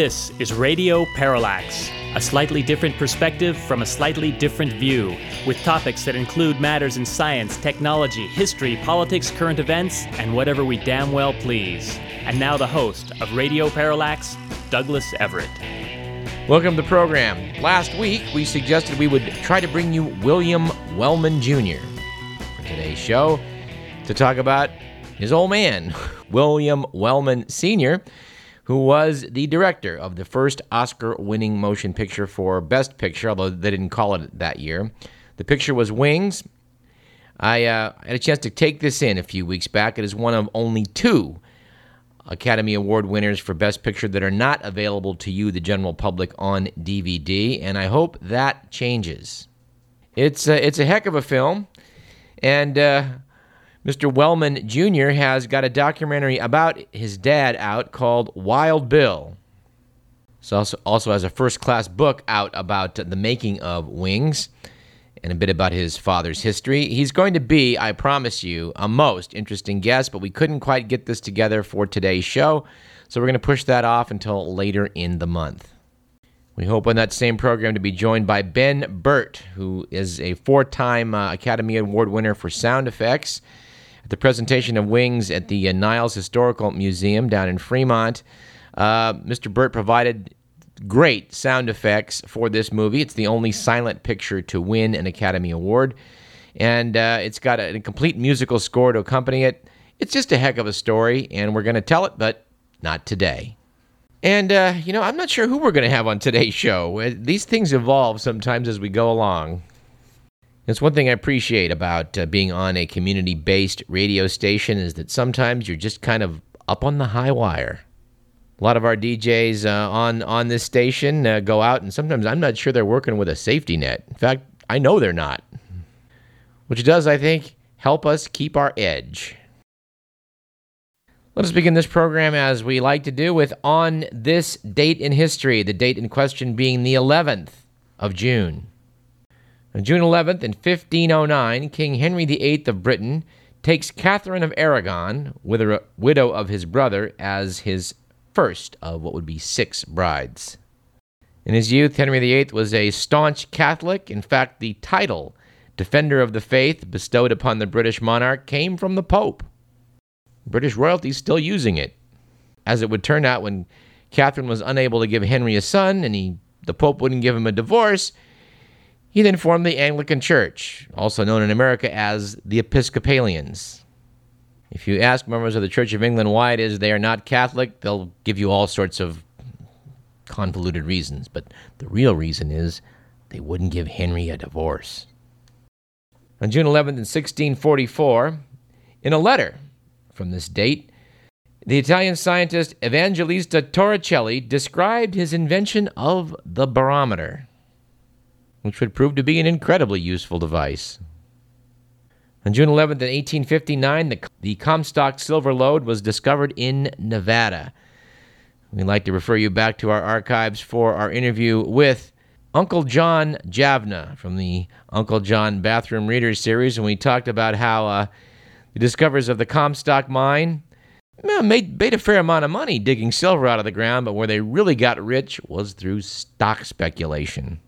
This is Radio Parallax, a slightly different perspective from a slightly different view, with topics that include matters in science, technology, history, politics, current events, and whatever we damn well please. And now the host of Radio Parallax, Douglas Everett. Welcome to the program. Last week, we suggested we would try to bring you William Wellman Jr. for today's show to talk about his old man, William Wellman Sr., who was the director of the first Oscar winning motion picture for Best Picture, although they didn't call it that year. The picture was Wings. I uh, had a chance to take this in a few weeks back. It is one of only two Academy Award winners for Best Picture that are not available to you, the general public, on DVD, and I hope that changes. It's a, it's a heck of a film, and uh, Mr. Wellman Jr. has got a documentary about his dad out called Wild Bill. He also, also has a first class book out about the making of Wings and a bit about his father's history. He's going to be, I promise you, a most interesting guest, but we couldn't quite get this together for today's show, so we're going to push that off until later in the month. We hope on that same program to be joined by Ben Burtt, who is a four time uh, Academy Award winner for sound effects the presentation of Wings at the uh, Niles Historical Museum down in Fremont. Uh, Mr. Burtt provided great sound effects for this movie. It's the only silent picture to win an Academy Award, and uh, it's got a, a, complete musical score to accompany it. It's just a heck of a story, and we're going to tell it, but not today. And, uh, you know, I'm not sure who we're going to have on today's show. Uh, these things evolve sometimes as we go along. It's one thing I appreciate about uh, being on a community based radio station is that sometimes you're just kind of up on the high wire. A lot of our DJs uh, on, on this station uh, go out, and sometimes I'm not sure they're working with a safety net. In fact, I know they're not. Which does, I think, help us keep our edge. Let us begin this program as we like to do with On This Date in History, the date in question being the 11th of June. On June 11th, in 1509, King Henry VIII of Britain takes Catherine of Aragon, widow of his brother, as his first of what would be six brides. In his youth, Henry VIII was a staunch Catholic. In fact, the title, Defender of the Faith, bestowed upon the British monarch came from the Pope. British royalty still using it. As it would turn out, when Catherine was unable to give Henry a son and he, the Pope wouldn't give him a divorce, he then formed the Anglican Church, also known in America as the Episcopalians. If you ask members of the Church of England why it is they are not Catholic, they'll give you all sorts of convoluted reasons, but the real reason is they wouldn't give Henry a divorce. On June 11th, in 1644, in a letter from this date, the Italian scientist Evangelista Torricelli described his invention of the barometer which would prove to be an incredibly useful device. On June 11th, in 1859, the, the Comstock silver lode was discovered in Nevada. We'd like to refer you back to our archives for our interview with Uncle John Javna from the Uncle John Bathroom Readers series, and we talked about how uh, the discoverers of the Comstock mine made, made a fair amount of money digging silver out of the ground, but where they really got rich was through stock speculation.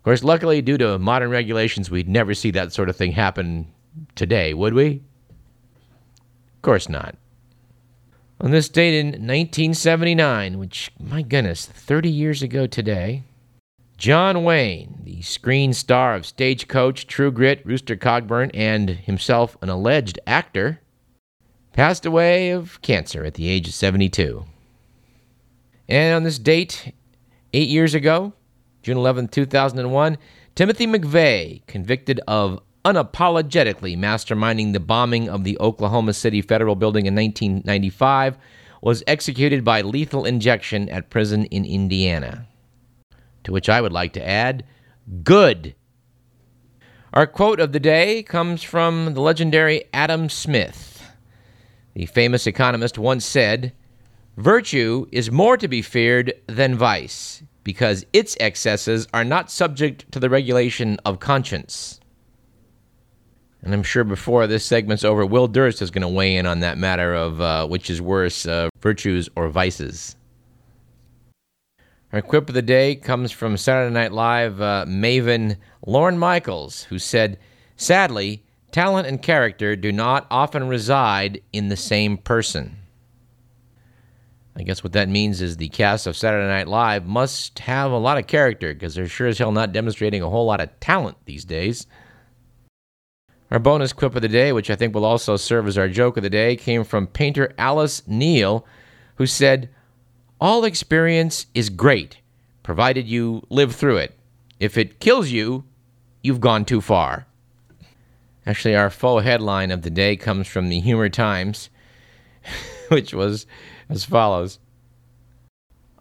Of course, luckily, due to modern regulations, we'd never see that sort of thing happen today, would we? Of course not. On this date in 1979, which, my goodness, 30 years ago today, John Wayne, the screen star of Stagecoach, True Grit, Rooster Cogburn, and himself an alleged actor, passed away of cancer at the age of 72. And on this date, eight years ago, June 11, 2001, Timothy McVeigh, convicted of unapologetically masterminding the bombing of the Oklahoma City Federal Building in 1995, was executed by lethal injection at prison in Indiana. To which I would like to add, good. Our quote of the day comes from the legendary Adam Smith. The famous economist once said, Virtue is more to be feared than vice because its excesses are not subject to the regulation of conscience. And I'm sure before this segment's over, Will Durst is going to weigh in on that matter of uh, which is worse, uh, virtues or vices. Our quip of the day comes from Saturday Night Live uh, maven Lorne Michaels, who said, Sadly, talent and character do not often reside in the same person. I guess what that means is the cast of Saturday Night Live must have a lot of character because they're sure as hell not demonstrating a whole lot of talent these days. Our bonus quip of the day, which I think will also serve as our joke of the day, came from painter Alice Neel, who said, All experience is great, provided you live through it. If it kills you, you've gone too far. Actually, our faux headline of the day comes from the Humor Times, which was as follows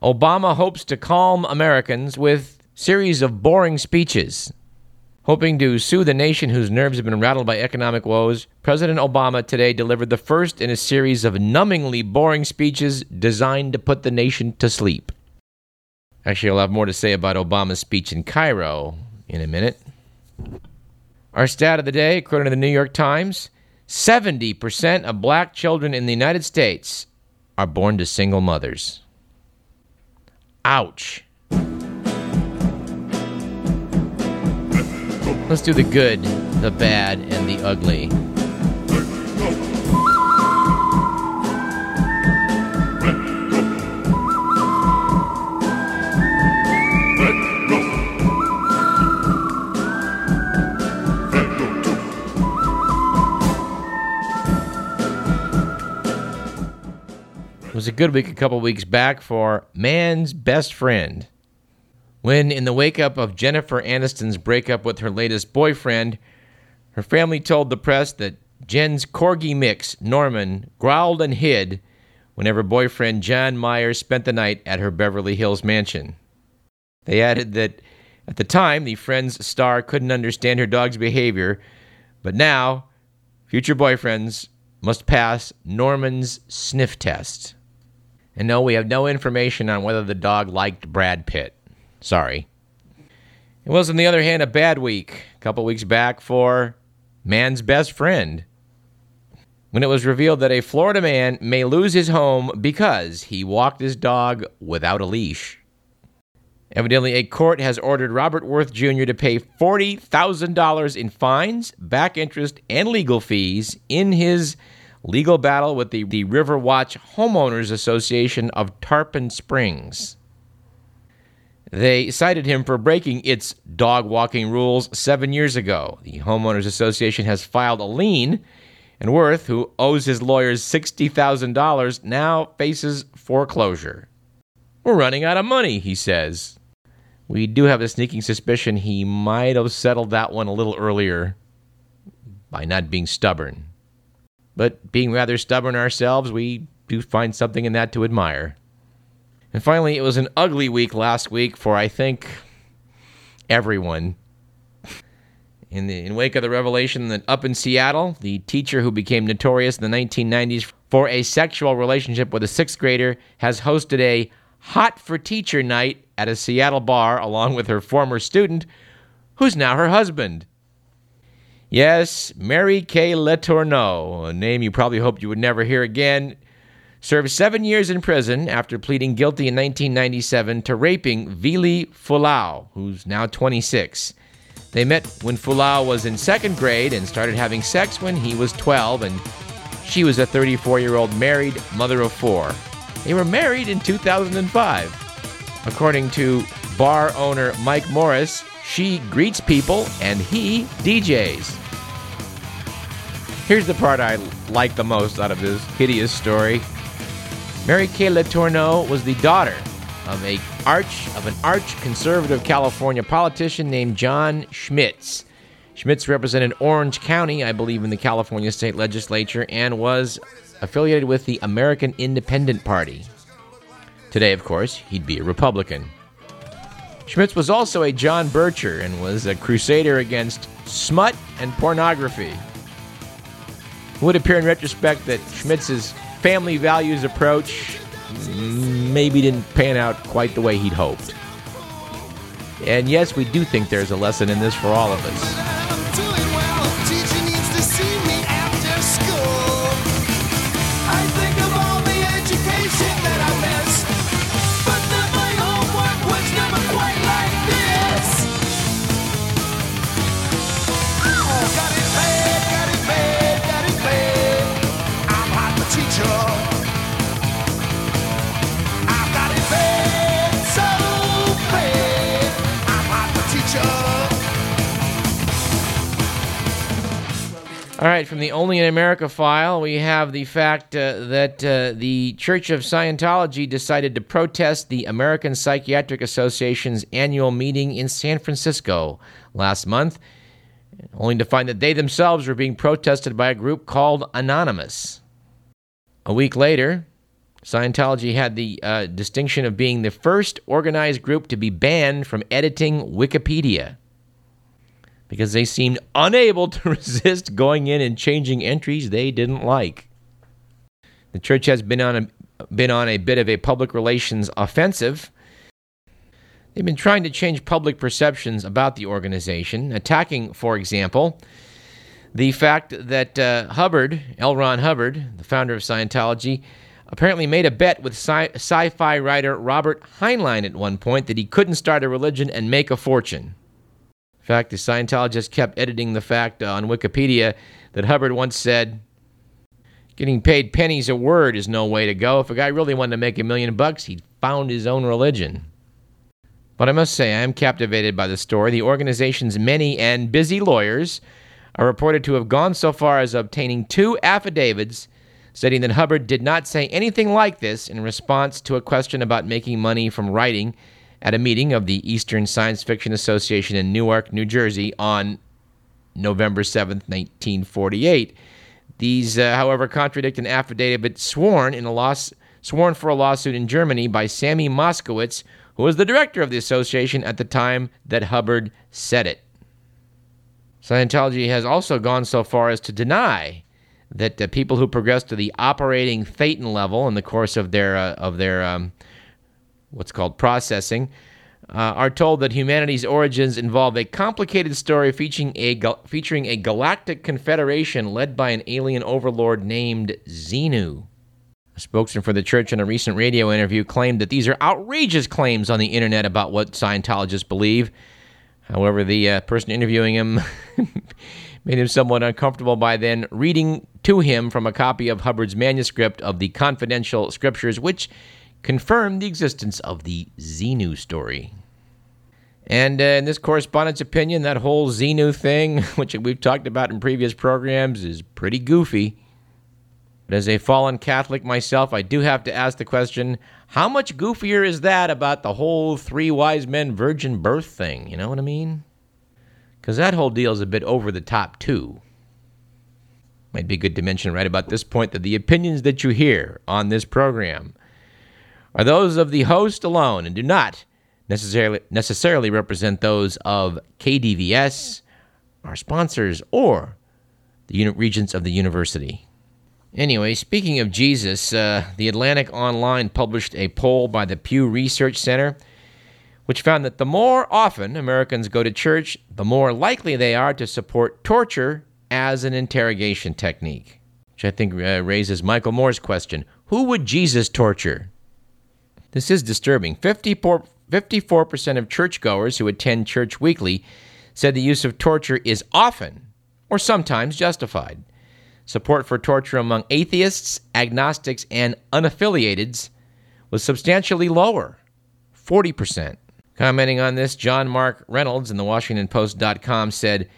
Obama hopes to calm Americans with series of boring speeches. Hoping to soothe a nation whose nerves have been rattled by economic woes, President Obama today delivered the first in a series of numbingly boring speeches designed to put the nation to sleep. Actually, I'll have more to say about Obama's speech in Cairo in a minute. Our stat of the day, according to the New York Times 70% of black children in the United States are born to single mothers. Ouch. Let's do the good, the bad, and the ugly. A good week a couple weeks back for man's best friend. When, in the wake up of Jennifer Aniston's breakup with her latest boyfriend, her family told the press that Jen's corgi mix, Norman, growled and hid whenever boyfriend John Myers spent the night at her Beverly Hills mansion. They added that at the time, the Friends star couldn't understand her dog's behavior, but now, future boyfriends must pass Norman's sniff test. And no, we have no information on whether the dog liked Brad Pitt. Sorry. It was, on the other hand, a bad week a couple weeks back for man's best friend. When it was revealed that a Florida man may lose his home because he walked his dog without a leash. Evidently, a court has ordered Robert Worth Jr. to pay $40,000 in fines, back interest, and legal fees in his legal battle with the, the Riverwatch Homeowners Association of Tarpon Springs. They cited him for breaking its dog walking rules seven years ago. The Homeowners Association has filed a lien, and Worth, who owes his lawyers $60,000, now faces foreclosure. We're running out of money, he says. We do have a sneaking suspicion he might have settled that one a little earlier by not being stubborn. But being rather stubborn ourselves, we do find something in that to admire. And finally, it was an ugly week last week for, I think, everyone. In the in wake of the revelation that up in Seattle, the teacher who became notorious in the 1990s for a sexual relationship with a sixth grader has hosted a hot for teacher night at a Seattle bar along with her former student, who's now her husband. Yes, Mary Kay Letourneau, a name you probably hoped you would never hear again, served seven years in prison after pleading guilty in 1997 to raping Vili Fualaau, who's now 26. They met when Fulau was in second grade and started having sex when he was 12, and she was a 34 year old married mother of four. They were married in 2005. According to bar owner Mike Morris, she greets people and he DJs. Here's the part I like the most out of this hideous story. Mary Kay Letourneau was the daughter of a arch of an arch conservative California politician named John Schmitz. Schmitz represented Orange County, I believe, in the California state legislature and was affiliated with the American Independent Party. Today, of course, he'd be a Republican. Schmitz was also a John Bircher and was a crusader against smut and pornography. It would appear in retrospect that Schmitz's family values approach maybe didn't pan out quite the way he'd hoped. And yes, we do think there's a lesson in this for all of us. All right, from the Only in America file, we have the fact uh, that uh, the Church of Scientology decided to protest the American Psychiatric Association's annual meeting in San Francisco last month, only to find that they themselves were being protested by a group called Anonymous. A week later, Scientology had the uh, distinction of being the first organized group to be banned from editing Wikipedia because they seemed unable to resist going in and changing entries they didn't like. The church has been on a, been on a bit of a public relations offensive. They've been trying to change public perceptions about the organization, attacking, for example, the fact that uh, Hubbard, L. Ron Hubbard, the founder of Scientology, apparently made a bet with sci fi writer Robert Heinlein at one point that he couldn't start a religion and make a fortune fact, the Scientologist kept editing the fact uh, on Wikipedia that Hubbard once said, Getting paid pennies a word is no way to go. If a guy really wanted to make a million bucks, he'd found his own religion. But I must say, I am captivated by the story. The organization's many and busy lawyers are reported to have gone so far as obtaining two affidavits stating that Hubbard did not say anything like this in response to a question about making money from writing at a meeting of the Eastern Science Fiction Association in Newark, New Jersey on November 7, 1948. These, uh, however, contradict an affidavit sworn in a loss, sworn for a lawsuit in Germany by Sammy Moskowitz, who was the director of the association at the time that Hubbard said it. Scientology has also gone so far as to deny that uh, people who progress to the operating thetan level in the course of their uh, of their um, what's called processing, uh, are told that humanity's origins involve a complicated story featuring a, featuring a galactic confederation led by an alien overlord named Xenu. A spokesman for the church in a recent radio interview claimed that these are outrageous claims on the internet about what Scientologists believe. However, the uh, person interviewing him made him somewhat uncomfortable by then reading to him from a copy of Hubbard's manuscript of the confidential scriptures, which confirmed the existence of the Xenu story. And uh, in this correspondent's opinion, that whole Xenu thing, which we've talked about in previous programs, is pretty goofy. But as a fallen Catholic myself, I do have to ask the question how much goofier is that about the whole three wise men virgin birth thing? You know what I mean? Because that whole deal is a bit over the top, too. Might be good to mention right about this point that the opinions that you hear on this program are those of the host alone and do not necessarily necessarily represent those of KDVS, our sponsors, or the unit regents of the university. Anyway, speaking of Jesus, uh, the Atlantic Online published a poll by the Pew Research Center, which found that the more often Americans go to church, the more likely they are to support torture as an interrogation technique. Which I think uh, raises Michael Moore's question Who would Jesus torture? This is disturbing. 54, 54% of churchgoers who attend church weekly said the use of torture is often or sometimes justified. Support for torture among atheists, agnostics, and unaffiliateds was substantially lower 40%. Commenting on this, John Mark Reynolds in the WashingtonPost.com said,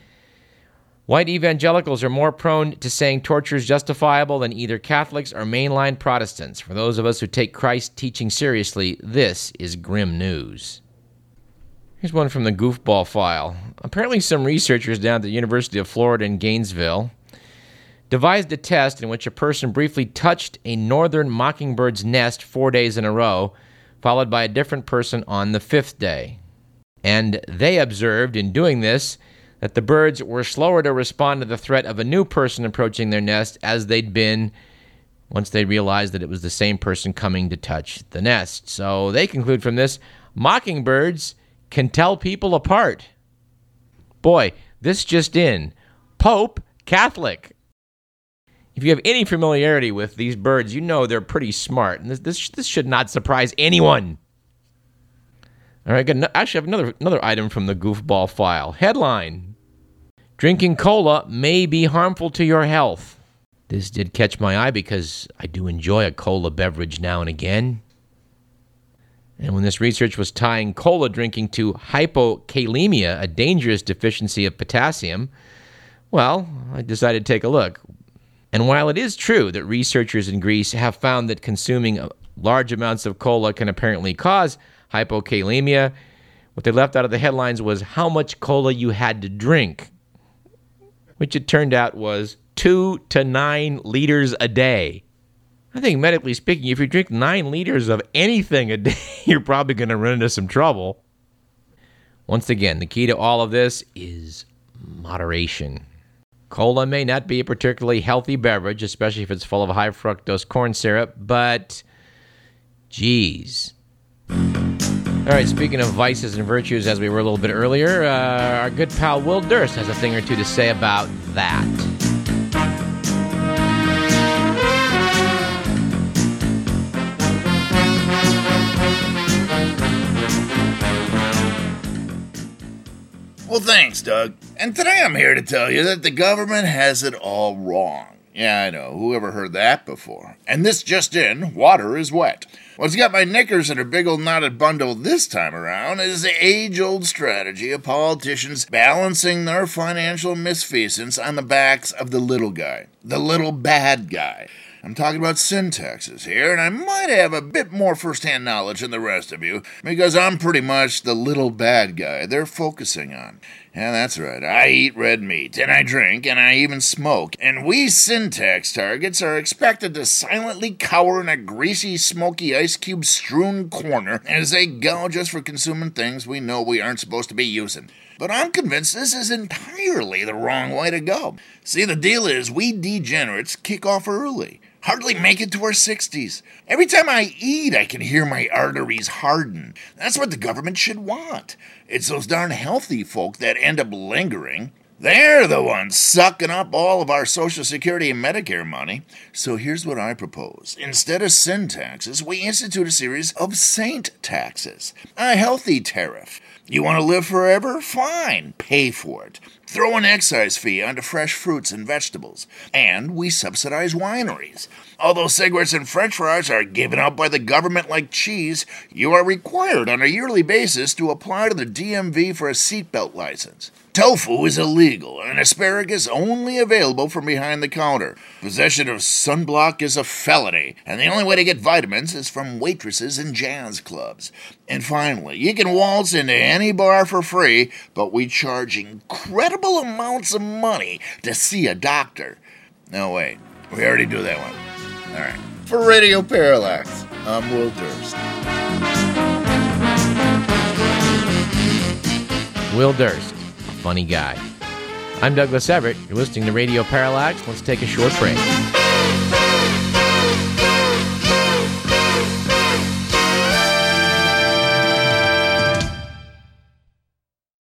White evangelicals are more prone to saying torture is justifiable than either Catholics or mainline Protestants. For those of us who take Christ's teaching seriously, this is grim news. Here's one from the goofball file. Apparently, some researchers down at the University of Florida in Gainesville devised a test in which a person briefly touched a northern mockingbird's nest four days in a row, followed by a different person on the fifth day. And they observed in doing this that the birds were slower to respond to the threat of a new person approaching their nest as they'd been once they realized that it was the same person coming to touch the nest. So they conclude from this mockingbirds can tell people apart. Boy, this just in Pope Catholic. If you have any familiarity with these birds, you know they're pretty smart, and this this, this should not surprise anyone. All right, good. Actually, I have another another item from the goofball file. Headline: Drinking cola may be harmful to your health. This did catch my eye because I do enjoy a cola beverage now and again. And when this research was tying cola drinking to hypokalemia, a dangerous deficiency of potassium, Well, I decided to take a look. And while it is true that researchers in Greece have found that consuming large amounts of cola can apparently cause hypokalemia, what they left out of the headlines was how much cola you had to drink, which it turned out was two to nine liters a day. I think, medically speaking, if you drink nine liters of anything a day, you're probably going to run into some trouble. Once again, the key to all of this is moderation. Cola may not be a particularly healthy beverage, especially if it's full of high fructose corn syrup, but geez. All right, speaking of vices and virtues, as we were a little bit earlier, uh, our good pal Will Durst has a thing or two to say about that. Well, thanks, Doug. And today I'm here to tell you that the government has it all wrong. Yeah, I know. Who ever heard that before? And this just in water is wet. What's got my knickers in a big old knotted bundle this time around is the age old strategy of politicians balancing their financial misfeasance on the backs of the little guy, the little bad guy. I'm talking about sin taxes here, and I might have a bit more first-hand knowledge than the rest of you, because I'm pretty much the little bad guy they're focusing on. Yeah, that's right. I eat red meat, and I drink, and I even smoke. And we sin tax targets are expected to silently cower in a greasy, smoky, ice cube strewn corner as they gouge us for consuming things we know we aren't supposed to be using. But I'm convinced this is entirely the wrong way to go. See, the deal is we degenerates kick off early hardly make it to our 60s. Every time I eat, I can hear my arteries harden. That's what the government should want. It's those darn healthy folk that end up lingering. They're the ones sucking up all of our Social Security and Medicare money. So here's what I propose. Instead of sin taxes, we institute a series of saint taxes, a healthy tariff. You want to live forever? Fine, pay for it. Throw an excise fee onto fresh fruits and vegetables. And we subsidize wineries. Although cigarettes and french fries are given out by the government like cheese, you are required on a yearly basis to apply to the DMV for a seatbelt license. Tofu is illegal, and asparagus only available from behind the counter. Possession of sunblock is a felony, and the only way to get vitamins is from waitresses in jazz clubs. And finally, you can waltz into any bar for free, but we charge incredible amounts of money to see a doctor. No, wait, we already do that one. All right. For Radio Parallax, I'm Will Durst. Will Durst funny guy. I'm Douglas Everett. You're listening to Radio Parallax. Let's take a short break.